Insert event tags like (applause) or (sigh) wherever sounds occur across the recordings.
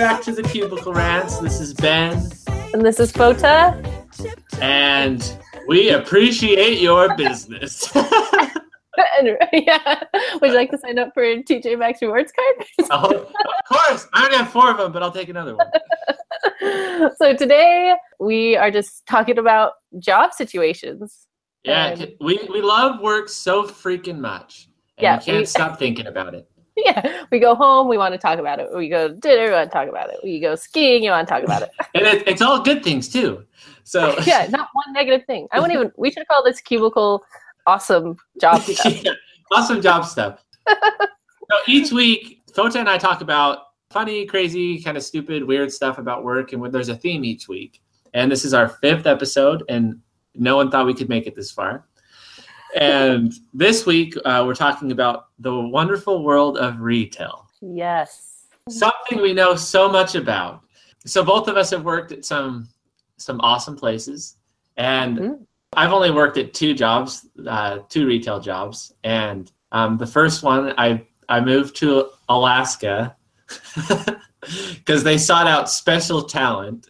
back to the Cubicle Rants. This is Ben, And this is Fota. and we appreciate your business. (laughs) And, yeah. Would you like to sign up for a TJ Maxx rewards card? oh, of course, I already have four of them, but I'll take another one. (laughs) so today we are just talking about job situations. Yeah, Um, we, we love work so freaking much. And Yeah, we can't we- stop thinking about it. (laughs) Yeah, we go home, we want to talk about it. We go to dinner, we want to talk about it. We go skiing, you want to talk about it. And it, it's all good things, too. So, (laughs) yeah, not one negative thing. I wouldn't even. We should call this cubicle awesome job (laughs) stuff. Yeah, awesome job stuff. so each week, Fota and I talk about funny, crazy, kind of stupid, weird stuff about work, and there's a theme each week. And this is our fifth episode, and no one thought we could make it this far. And this week, uh, we're talking about the wonderful world of retail, Yes. something we know so much about. So both of us have worked at some some awesome places, and Mhm. I've only worked at two jobs, uh, two retail jobs, and um, the first one I I moved to Alaska (laughs) because they sought out special talent.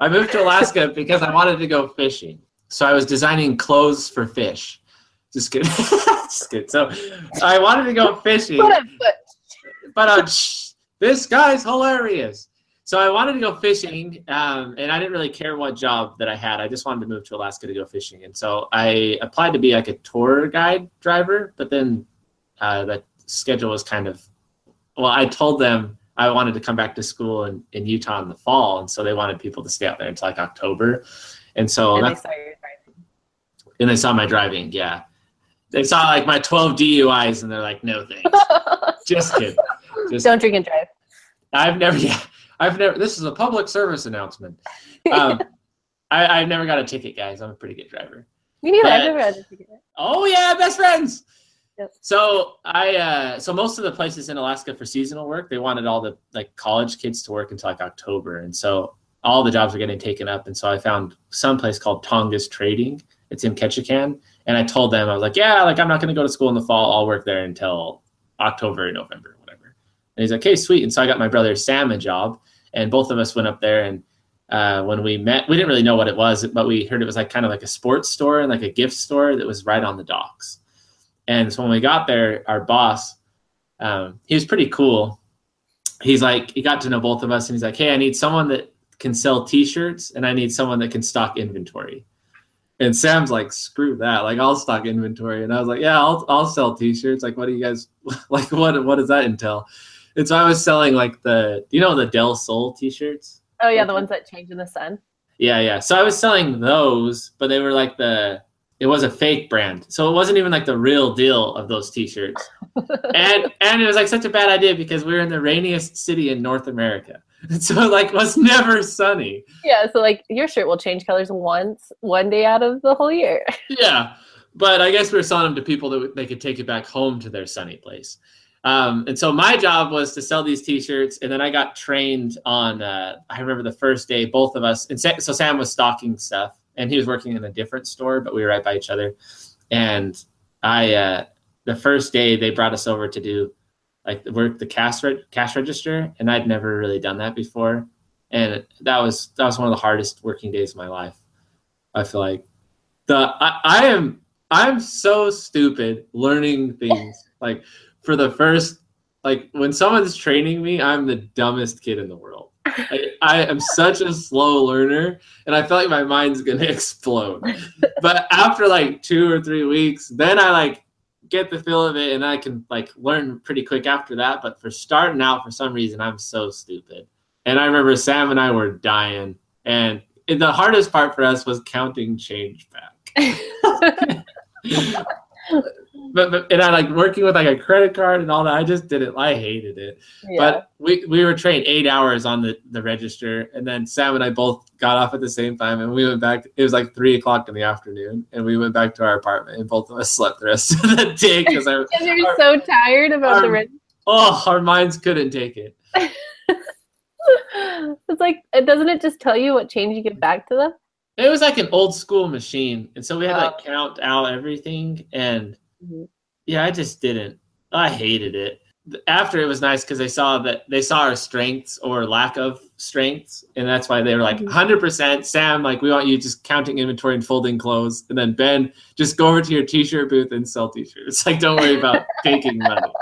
I moved to Alaska because I wanted to go fishing, so I was designing clothes for fish. Just kidding, (laughs) just kidding. So I wanted to go fishing but uh, shh, this guy's hilarious. So I wanted to go fishing, um, and I didn't really care what job that I had. I just wanted to move to Alaska to go fishing, and so I applied to be like a tour guide driver. But then uh, the schedule was kind of well. I told them I wanted to come back to school in, in Utah in the fall, and so they wanted people to stay out there until like October. And so And they saw your driving. and they saw my driving. Yeah, they saw like my 12 DUIs, and they're like, "No thanks." (laughs) just kidding. Just Don't drink and drive. I've never, yeah, I've never. This is a public service announcement. Um, (laughs) I, I've never got a ticket, guys. I'm a pretty good driver. Me neither. I've never had a ticket. Oh yeah, best friends. Yep. So I, uh, so most of the places in Alaska for seasonal work, they wanted all the like college kids to work until like October, and so all the jobs were getting taken up. And so I found some place called Tongass Trading. It's in Ketchikan, and I told them I was like, yeah, like I'm not going to go to school in the fall. I'll work there until October, November, whatever. And he's like, okay, sweet. And so I got my brother Sam a job, and both of us went up there. And uh, when we met, we didn't really know what it was, but we heard it was like kind of like a sports store and like a gift store that was right on the docks. And so when we got there, our boss, um, he was pretty cool. He's like, he got to know both of us, and he's like, hey, I need someone that can sell T-shirts, and I need someone that can stock inventory. And Sam's like, screw that. Like, I'll stock inventory. And I was like, yeah, I'll, I'll sell t-shirts. Like, what do you guys, (laughs) like, what, what does that entail? And so I was selling like the, you know the Del Sol t-shirts? Oh yeah, the ones that change in the sun. Yeah, yeah. So I was selling those, but they were like the, it was a fake brand. So it wasn't even like the real deal of those t-shirts. (laughs) and, and it was like such a bad idea because we were in the rainiest city in North America. And (laughs) so it like was never sunny. Yeah, so like your shirt will change colors once, one day out of the whole year. (laughs) yeah, but I guess we were selling them to people that they could take it back home to their sunny place. Um, and so my job was to sell these T-shirts, and then I got trained on. Uh, I remember the first day, both of us, and Sa- so Sam was stocking stuff, and he was working in a different store, but we were right by each other. And I, uh, the first day, they brought us over to do like work the cash re- cash register, and I'd never really done that before, and that was that was one of the hardest working days of my life. I feel like. The I, I am I'm so stupid learning things. (laughs) Like for the first like when someone's training me i'm the dumbest kid in the world. I, I am such a slow learner and i feel like my mind's gonna (laughs) explode. (laughs) But after like two or three weeks then i like get the feel of it and i can like learn pretty quick after that but for starting out for some reason i'm so stupid. And i remember sam and i were dying and the hardest part for us was counting change back (laughs) (laughs) but, but and I like working with like a credit card and all that. I just didn't. I hated it. yeah. But we we were trained eight hours on the the register, and then Sam and I both got off at the same time, and we went back. It was like three o'clock in the afternoon, and we went back to our apartment, and both of us slept the rest (laughs) of the day because I (laughs) you're so tired about the register. oh our minds couldn't take it. (laughs) it's like, it- doesn't it just tell you what change you give back to them? It was like an old school machine, and so we had to like Oh. count out everything, and. Yeah, I just didn't. I hated it. after it was nice because they saw that they saw our strengths or lack of strengths, and that's why they were like, Mhm. hundred percent, Sam. Like we want you just counting inventory and folding clothes, and then Ben, just go over to your t-shirt booth and sell t-shirts. (laughs) Like don't worry about (laughs) taking money.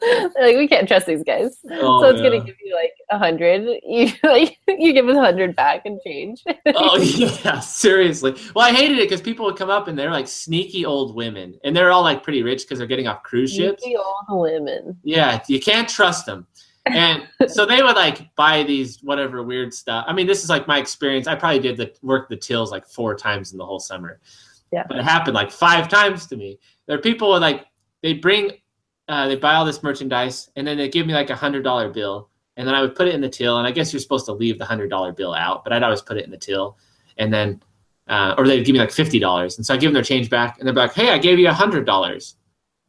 (laughs) like we can't trust these guys. Oh, so it's yeah. gonna give you like a hundred. (laughs) You like you give us a hundred back and change. (laughs) oh yeah, seriously. Well, I hated it because people would come up and they're like sneaky old women, and they're all like pretty rich because they're getting off cruise ships. Sneaky old women. Yeah, you can't trust them. And so they would like buy these whatever weird stuff. I mean, this is like my experience. I probably did the work the tills like four times in the whole summer. Yeah. But it happened like five times to me. There are people like they bring uh, they buy all this merchandise and then they give me like a hundred dollar bill and then I would put it in the till and I guess you're supposed to leave the hundred dollar bill out, but I'd always put it in the till and then uh, or they'd give me like fifty dollars and so I give them their change back and they're like, hey, I gave you a hundred dollars.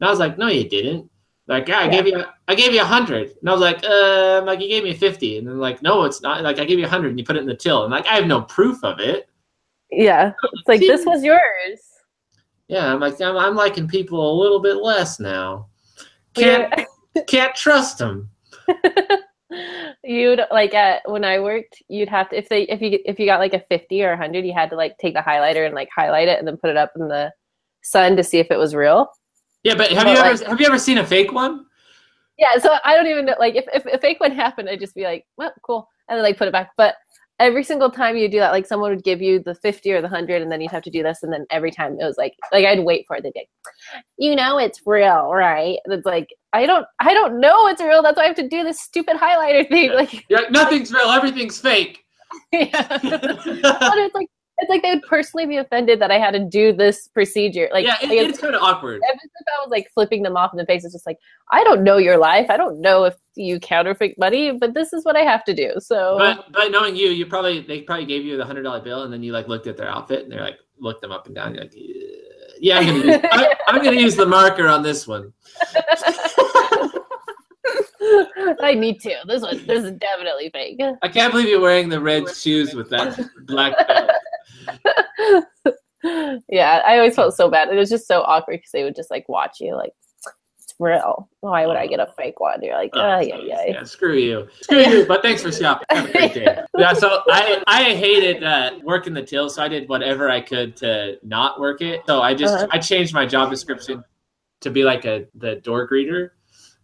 And I was like, no, you didn't. Like, yeah, I Yeah. gave you, I gave you a hundred, and I was like, uh, I'm like you gave me fifty, and then like, no, it's not. Like, I gave you a hundred, and you put it in the till, and like, I have no proof of it. Yeah, it's like this (laughs) was yours. Yeah, I'm like, I'm, I'm liking people a little bit less now. Can't, (laughs) can't trust them. you'd like at when I worked, you'd have to if they if you if you got like a fifty or a hundred, you had to like take the highlighter and like highlight it and then put it up in the sun to see if it was real. Yeah, but have But, you ever, have you ever seen a fake one? Yeah, so I don't even know like if if a fake one happened, I'd just be like, well, cool, and then like put it back. But every single time you do that, like someone would give you the fifty or the hundred, and then you'd have to do this, and then every time it was like like I'd wait for it. They'd be like, you know, it's real, right? And it's like I don't I don't know it's real. That's why I have to do this stupid highlighter thing. Like, Yeah, nothing's real. Everything's fake. (laughs) yeah. (laughs) but it's like it's like they would personally be offended that I had to do this procedure. Like, yeah, it, it's kind of awkward. since I was like flipping them off in the face, it's just like I don't know your life. I don't know if you counterfeit money, but this is what I have to do. So But but knowing you, you probably they probably gave you the hundred dollar bill, and then you like looked at their outfit, and they're like looked them up and down. You're like, yeah, I'm gonna use, I, I'm gonna use the marker on this one. (laughs) I need to. This one, this is definitely fake. I can't believe you're wearing the red shoes with that (laughs) black belt. (laughs) yeah, I always felt so bad. It was just so awkward because they would just like watch you, like it's real. Why would I get a fake one? You're like, Oh, oh yeah, yeah. yeah, screw you. Screw you, but thanks for shopping. Have a great day. (laughs) Yeah, so I I hated uh, working the till, so I did whatever I could to not work it. So I just Uh-huh. I changed my job description to be like a the door greeter.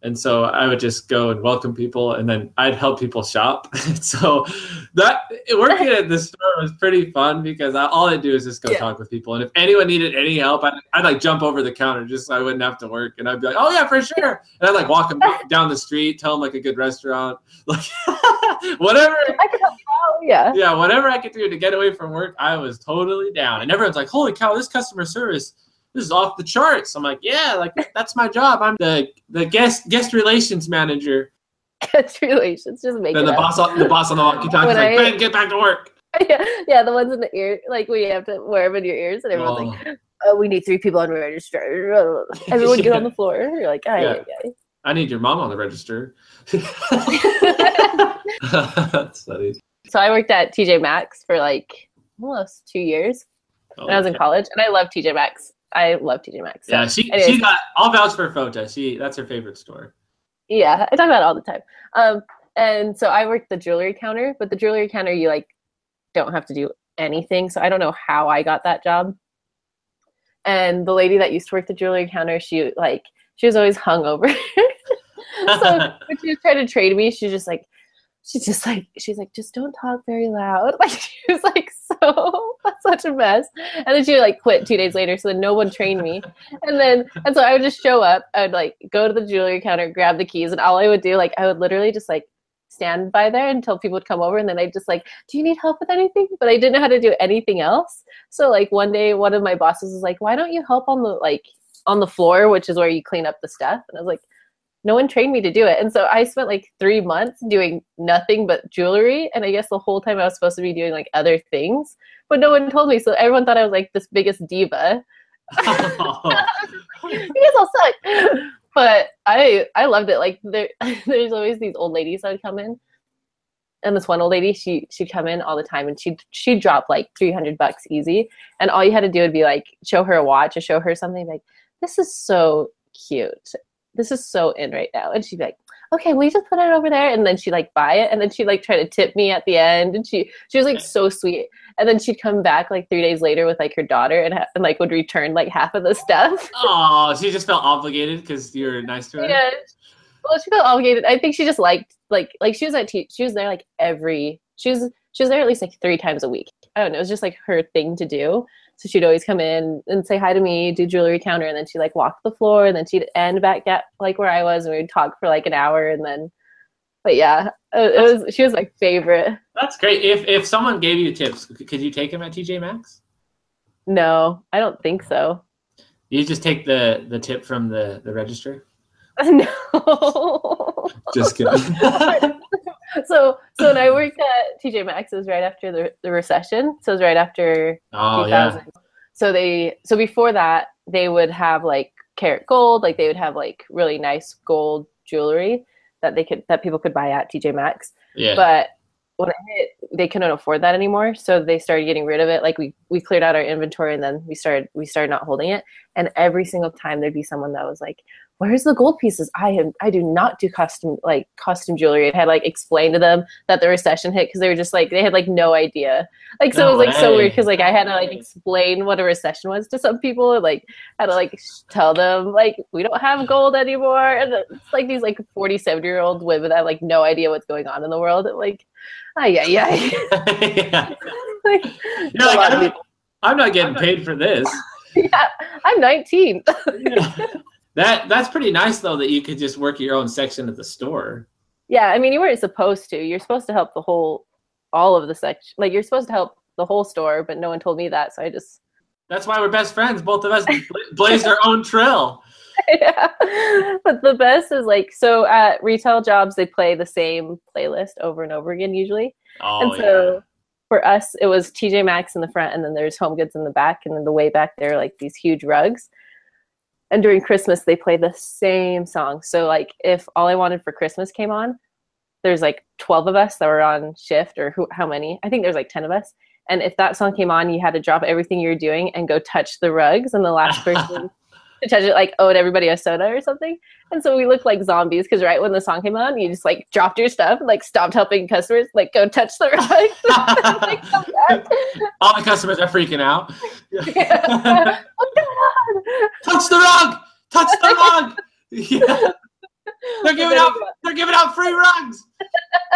And so I would just go and welcome people, and then I'd help people shop. (laughs) so that working at the store was pretty fun because I, all I do is just go Yeah. talk with people, and if anyone needed any help, I'd, I'd like jump over the counter just so I wouldn't have to work, and I'd be like, "Oh yeah, for sure," and I'd like walk them (laughs) down the street, tell them like a good restaurant, (laughs) like whatever. I could help you out. Yeah. Yeah, whatever I could do to get away from work, I was totally down. And everyone's like, "Holy cow, this customer service, this is off the charts." I'm like, "Yeah, like that's my job. I'm the the guest guest relations manager." Catch relations. Just make Then the up. boss, on, the boss on the walkie-talkie is like, "Ben, get back to work." (laughs) yeah, yeah, the ones in the ear, like we have to wear them in your ears, and everyone's like, Oh, "Oh, we need three people on the register." (laughs) Everyone get on the floor. You're like, "Ay, Yeah. ay, I need your mom on the register. (laughs) that's funny. so I worked at TJ Maxx for like almost two years when I was in college, and I love TJ Maxx. I love TJ Maxx. So, Yeah, she anyways. she got. I'll vouch for Fota. She that's her favorite store. yeah, I talk about it all the time. Um, and so I worked the jewelry counter, but the jewelry counter you like don't have to do anything. So I don't know how I got that job. And the lady that used to work the jewelry counter, she like she was always hungover. (laughs) so (laughs) when she was trying to trade me, she's just like, she's just like, she's like, just don't talk very loud. (laughs) Like she was like so such a mess. And then she like quit two days later, so then no one trained me. And then and so I would just show up. I would like go to the jewelry counter, grab the keys, and all I would do, like, I would literally just like stand by there until people would come over, and then I'd just like, do you need help with anything? But I didn't know how to do anything else. So like one day, one of my bosses was like, why don't you help on the like on the floor, which is where you clean up the stuff? And I was like no one trained me to do it. And so I spent like three months doing nothing but jewelry. And I guess the whole time I was supposed to be doing like other things, but no one told me. So everyone thought I was like this biggest diva. (laughs) you guys all suck. But I I loved it. Like there (laughs) there's always these old ladies that would come in. And this one old lady, she she'd come in all the time and she'd she'd drop like three hundred bucks easy. And all you had to do would be like show her a watch or show her something like, This is so cute this is so in right now. And she'd be like, okay, we just put it over there. And then she'd like buy it. And then she'd like try to tip me at the end. And she, she was like so sweet. And then she'd come back like three days later with like her daughter and, ha- and like would return like half of the stuff. (laughs) Oh, she just felt obligated because you were nice to her. Yeah. Well, she felt obligated. I think she just liked like like she was at te- she was there like every she was she was there at least like three times a week. I don't know. It was just like her thing to do. So she'd always come in and say hi to me, do jewelry counter, and then she'd like walk the floor, and then she'd end back at like where I was, and we'd talk for like an hour, and then. But yeah, it, it was she was my favorite. That's great. If if someone gave you tips, could you take them at TJ Maxx? No, I don't think so. You just take the the tip from the the register. (laughs) no. Just kidding. (laughs) so so when I (laughs) worked at TJ Maxx, it was right after the, the recession. So it was right after oh 2000. yeah. So they so before that they would have like carat gold, like they would have like really nice gold jewelry that they could that people could buy at TJ Maxx. Yeah. But when it hit, they couldn't afford that anymore, so they started getting rid of it. Like we we cleared out our inventory, and then we started we started not holding it. And every single time there'd be someone that was like, "Where's the gold pieces? I am I do not do custom like custom jewelry." I had like explained to them that the recession hit because they were just like they had like no idea. Like so No it was like so weird because like I had to like explain what a recession was to some people, and, like had to like tell them like we don't have gold anymore, and it's like these like forty seven year old women that have like no idea what's going on in the world. And, like, ay (laughs) yeah yeah. (laughs) yeah. like, You're like, I'm, I'm not getting paid for this. (laughs) yeah, I'm 19. That that's pretty nice though that you could just work your own section at the store. yeah, I mean, you weren't supposed to. You're supposed to help the whole, all of the section. Like, you're supposed to help the whole store, but no one told me that. So I just, That's why we're best friends. Both of us bla- blazed our own trail. (laughs) yeah. But the best is like, so at retail jobs, they play the same playlist over and over again, usually. Oh and so for us, it was TJ Maxx in the front, and then there's Home Goods in the back, and then the way back there, are, like these huge rugs. And during Christmas, they play the same song. So like, if All I Wanted for Christmas came on, there's like 12 of us that were on shift, or who, how many? I think there's like 10 of us. And if that song came on, you had to drop everything you were doing and go touch the rugs, and the last person (laughs) to touch it like owed everybody a soda or something. And so we looked like zombies because right when the song came on, you just like dropped your stuff, like stopped helping customers, like go touch the rug. (laughs) like. (laughs) All the customers are freaking out. Yeah. oh God! Touch the rug! Touch the rug! Yeah. They're giving out they're giving out free rugs. (laughs)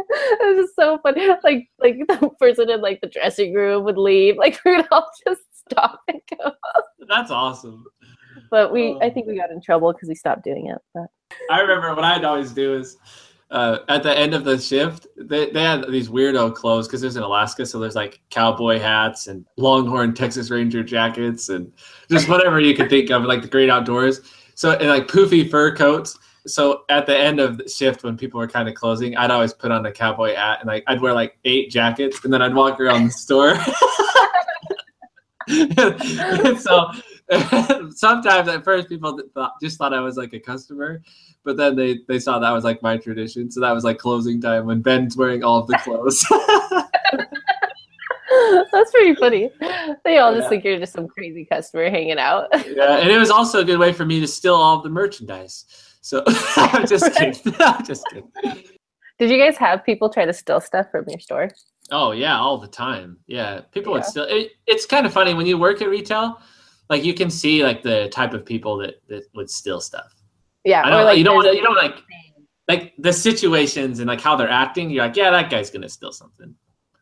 it was so funny. (laughs) Like like the person in like the dressing room would leave. Like we would all (laughs) just stop and go. That's awesome. But we I think we got in trouble because we stopped doing it. But I remember what I'd always do is uh, at the end of the shift, they, they had these weirdo clothes because there's in Alaska, so there's like cowboy hats and Longhorn Texas Ranger jackets and just whatever you could think of, like the great outdoors. So and like poofy fur coats. So at the end of the shift, when people were kind of closing, I'd always put on a cowboy hat and like I'd wear like eight jackets, and then I'd walk around the store. (laughs) so (laughs) sometimes at first people thought, just thought I was like a customer, but then they they saw that was like my tradition. So that was like closing time when Ben's wearing all of the clothes. (laughs) that's pretty funny. They all just Yeah. think you're just some crazy customer hanging out. yeah, and it was also a good way for me to steal all of the merchandise. So (laughs) I'm just kidding. I'm just kidding. Did you guys have people try to steal stuff from your store? Oh yeah, all the time. Yeah, people would Yeah. still. It, it's kind of funny when you work at retail. Like you can see like the type of people that that would steal stuff. Yeah, I or don't. like you don't. there's You don't like like the situations and like how they're acting. You're like, yeah, that guy's gonna steal something.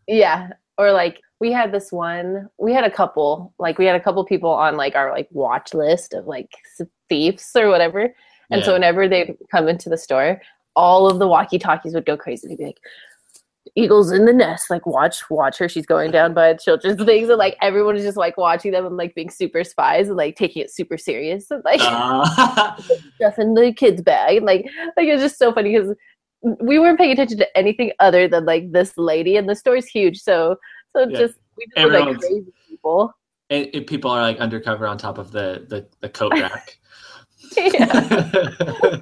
Yeah. Or like we had this one, we had a couple, like we had a couple people on like our like watch list of like thieves or whatever. And so whenever they come into the store, all of the walkie talkies would go crazy. They'd be like, Eagles in the nest, like watch, watch her. She's going down by children's (laughs) things. And like everyone is just like watching them and like being super spies and like taking it super serious and like (laughs) Uh, (laughs) stuff in the kids' bag. And like, like it's just so funny because we weren't paying attention to anything other than like this lady, and the store's huge. So, so Yeah. just we just look like crazy people. and, and people are like undercover on top of the the, the coat rack. yeah,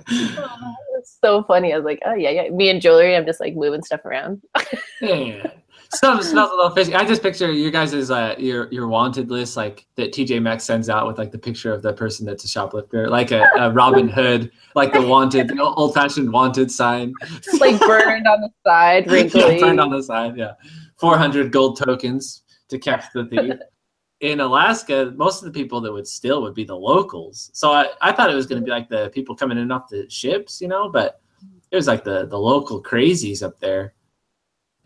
so funny. I was like, oh yeah, yeah. Me and jewelry, I'm just like moving stuff around. (laughs) yeah. Stuff smells a little fishy. I just picture you guys' as uh, your your wanted list, like that TJ Maxx sends out with like the picture of the person that's a shoplifter, like a, a Robin (laughs) Hood, like the wanted, the old fashioned wanted sign, like burned on the side, wrinkly. (laughs) yeah, burned on the side. Yeah, four hundred gold tokens to catch the thief. In Alaska, most of the people that would steal would be the locals. So I, I thought it was going to be like the people coming in off the ships, you know, but it was like the the local crazies up there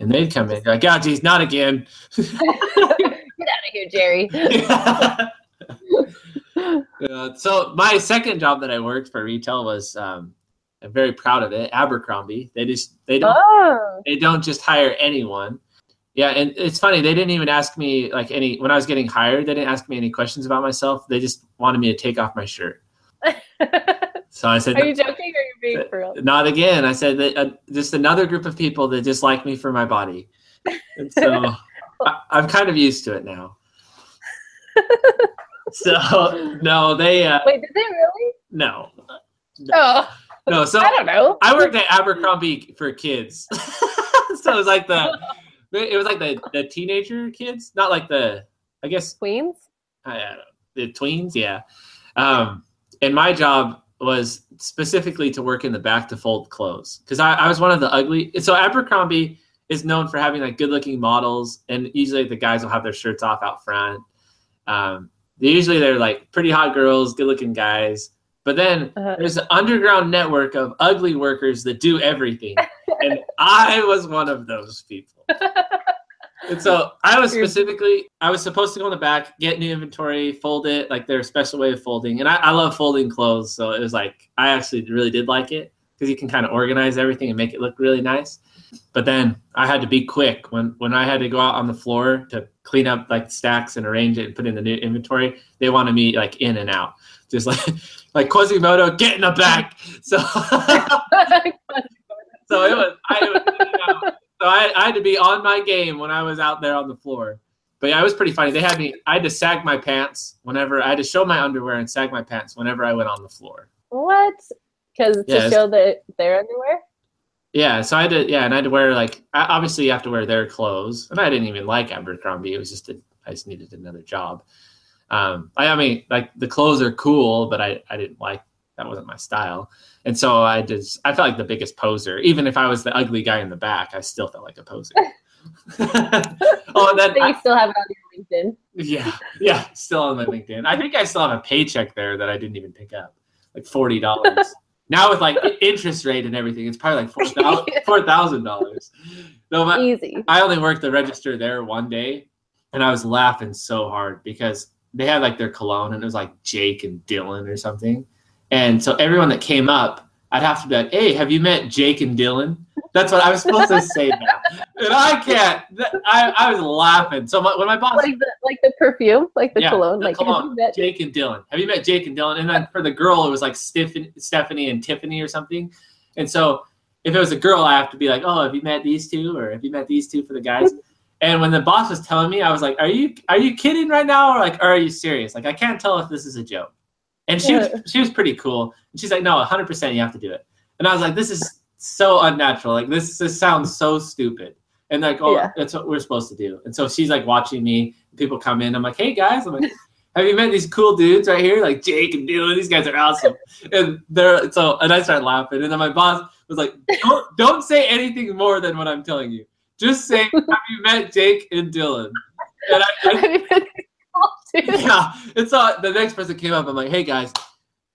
and they'd come in like, "Oh, geez, not again." (laughs) Get out of here, Jerry. (laughs) (laughs) Uh, so my second job that I worked for retail was um, I'm very proud of it. Abercrombie. They just they don't oh, they don't just hire anyone. Yeah, and it's funny they didn't even ask me like any when I was getting hired. They didn't ask me any questions about myself. They just wanted me to take off my shirt. (laughs) So I said, are you joking or are you being for real? not again. I said that uh, just another group of people that just like me for my body. And so (laughs) I, I'm kind of used to it now. (laughs) So no, they uh, Wait, did they really? no, Oh, no. So I don't know. I worked at Abercrombie for kids. so it was like the it was like the the teenager kids, not like the I guess. I don't the tweens, yeah. Um, and my job was specifically to work in the back to fold clothes because I, I was one of the ugly. So Abercrombie is known for having like good looking models, and usually the guys will have their shirts off out front. Um, usually they're like pretty hot girls, good looking guys. But then Uh-huh. there's an underground network of ugly workers that do everything, (laughs) and I was one of those people. And so I was specifically, I was supposed to go in the back, get new inventory, fold it, like their special way of folding. And I, I love folding clothes. So it was like, I actually really did like it because you can kind of organize everything and make it look really nice. But then I had to be quick when, when I had to go out on the floor to clean up like stacks and arrange it and put in the new inventory. They wanted me like in and out, just like, (laughs) like Quasimodo, get in the back. So, (laughs) (laughs) so it was, I was and out. So I, I had to be on my game when I was out there on the floor. But yeah, it was pretty funny. They had me. I had to sag my pants whenever I had to show my underwear and sag my pants whenever I went on the floor. what? Because to Yes. show that their underwear. Yeah, so I had to. Yeah, and I had to wear like obviously you have to wear their clothes, and I didn't even like Abercrombie. It was just a, I just needed another job. Um, I, I mean, like the clothes are cool, but I I didn't like that wasn't my style, and so I just I felt like the biggest poser. Even if I was the ugly guy in the back, I still felt like a poser. (laughs) (laughs) oh, and then I- you still have it on your LinkedIn. Yeah, yeah, still on my LinkedIn. I think I still have a paycheck there that I didn't even pick up, like forty dollars. (laughs) now with like interest rate and everything, it's probably like four thousand dollars. No, my, Easy. I only worked the register there one day, and I was laughing so hard because they had like their cologne, and it was like Jake and Dylan or something, and so everyone that came up, I'd have to be like, "Hey, have you met Jake and Dylan?" That's what I was supposed to say that, and I can't. I, I was laughing. So my, when my boss Like the like the perfume, like the Yeah, cologne. the Like cologne. have you met- Jake and Dylan. Have you met Jake and Dylan? And then for the girl, it was like Stephanie, Stephanie and Tiffany or something. And so if it was a girl, I have to be like, oh, have you met these two, or have you met these two for the guys? (laughs) and when the boss was telling me, I was like, are you are you kidding right now, or like, or are you serious? Like, I can't tell if this is a joke. And she was she was pretty cool. And she's like, no, 100 percent, you have to do it. And I was like, this is so unnatural. Like this this sounds so stupid. And like, oh, Yeah. that's what we're supposed to do. And so she's like watching me. People come in. I'm like, hey guys. I'm like, (laughs) have you met these cool dudes right here? Like Jake and Dylan. These guys are awesome. and they're so. And I start laughing. And then my boss was like, don't don't say anything more than what I'm telling you. Just say, (laughs) have you met Jake and Dylan? And I, I (laughs) yeah. And so the next person came up. I'm like, hey guys,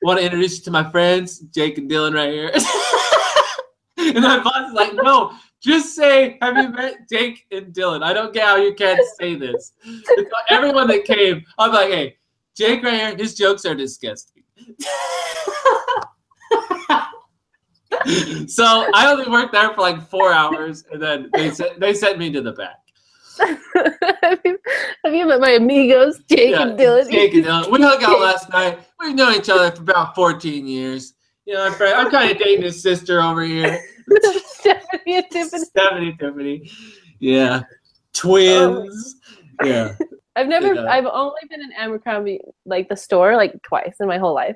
want to introduce you to my friends, Jake and Dylan right here. (laughs) and my boss is like, no, just say, have you met Jake and Dylan? I don't get how you can't say this. So everyone that came, I'm like, hey, Jake right here, his jokes are disgusting. (laughs) so I only worked there for like four hours, and then they sent they sent me to the back. Have, you, have you met my amigos, Jake Yeah, and Dylan? Jake and Dylan. We hung out (laughs) last night. We've known each other for about 14 years. You know, I'm, I'm kind of dating his sister over here. (laughs) Stephanie and Tiffany. Stephanie, Tiffany. Yeah. Twins. Oh. Yeah. (laughs) I've never. Yeah. I've only been in Abercrombie, like the store, like twice in my whole life.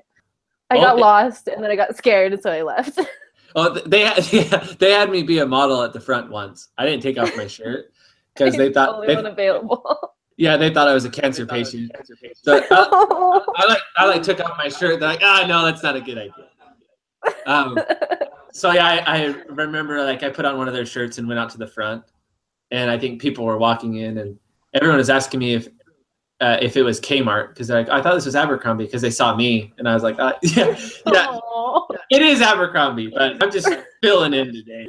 I Oh, got okay. lost and then I got scared, and so I left. Oh, th- they had, yeah, they had me be a model at the front once. I didn't take off my shirt. Because they thought totally they, unavailable. (laughs) yeah they thought I was a cancer patient. So (laughs) I, I like I like took off my shirt. They're like, ah, no, that's not a good idea. Um, (laughs) so yeah, I, I remember like I put on one of their shirts and went out to the front, and I think people were walking in, and everyone was asking me if uh, if it was Kmart because like I thought this was Abercrombie because they saw me, and I was like, uh, yeah, yeah, Aw. it is Abercrombie, but I'm just filling in today.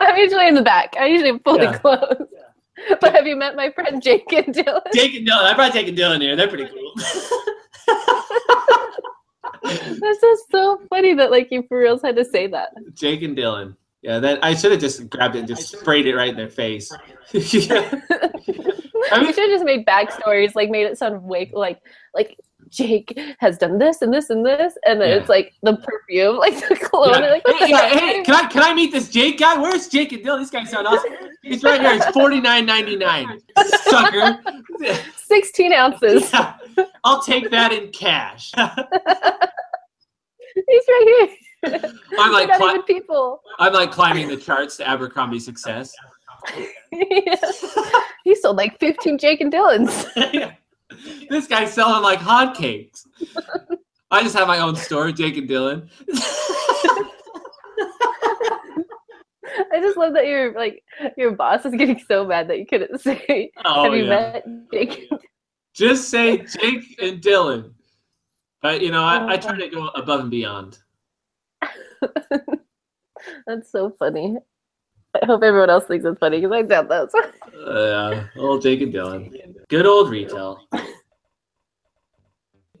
I'm usually in the back. I usually fully Yeah. closed. (laughs) But have you met my friend Jake and Dylan? Jake and Dylan, I brought Jake and Dylan here. They're pretty (laughs) cool. (laughs) this is so funny that like you for reals had to say that. Jake and Dylan. Yeah, that I should have just grabbed it and just sprayed it right in their face. yeah. I mean- we should have just made backstories, like made it sound way like like Jake has done this and this and this, and then Yeah. it's like the perfume, like the cologne. Yeah. Like, Hey, yeah, hey, can I can I meet this Jake guy? Where's Jake and Dylan? These guys sound awesome. He's right here. It's forty nine ninety nine. Sucker. (laughs) Sixteen ounces. Yeah. I'll take that in cash. (laughs) He's right here. I'm like cli- people. I'm like climbing the charts to Abercrombie success. (laughs) he sold like 15 Jake and Dylan's. (laughs) this guy's selling like hotcakes. I just have my own store, Jake and Dylan. (laughs) I just love that your like your boss is getting so mad that you couldn't say. Oh, Have you yeah. met Jake? Just say Jake and Dylan. But you know, I, I try to go above and beyond. (laughs) That's so funny. I hope everyone else thinks it's funny because I doubt that. Uh, old Jake and Dylan. Good old retail.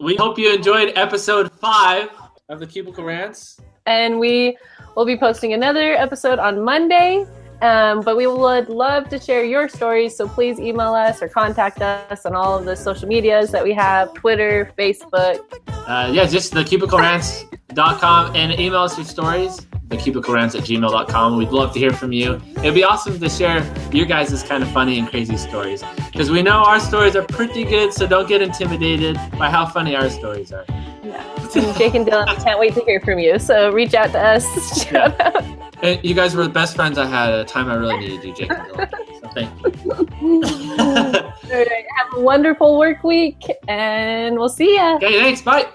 We hope you enjoyed episode five of the Cubicle Rants. and we will be posting another episode on Monday. Um, but we would love to share your stories, so please email us or contact us on all of the social medias that we have Twitter, Facebook. Uh, yeah, just the cubiclerants.com and email us your stories, the cubiclerants at gmail.com. We'd love to hear from you. It'd be awesome to share your guys' kind of funny and crazy stories because we know our stories are pretty good, so don't get intimidated by how funny our stories are. And (laughs) Jake and Dylan, we can't wait to hear from you. So reach out to us. (laughs) Shout out. And you guys were the best friends I had at a time I really needed you, Jake and Dylan. So thank you. (laughs) All right, have a wonderful work week, and we'll see ya. okay, thanks. Bye.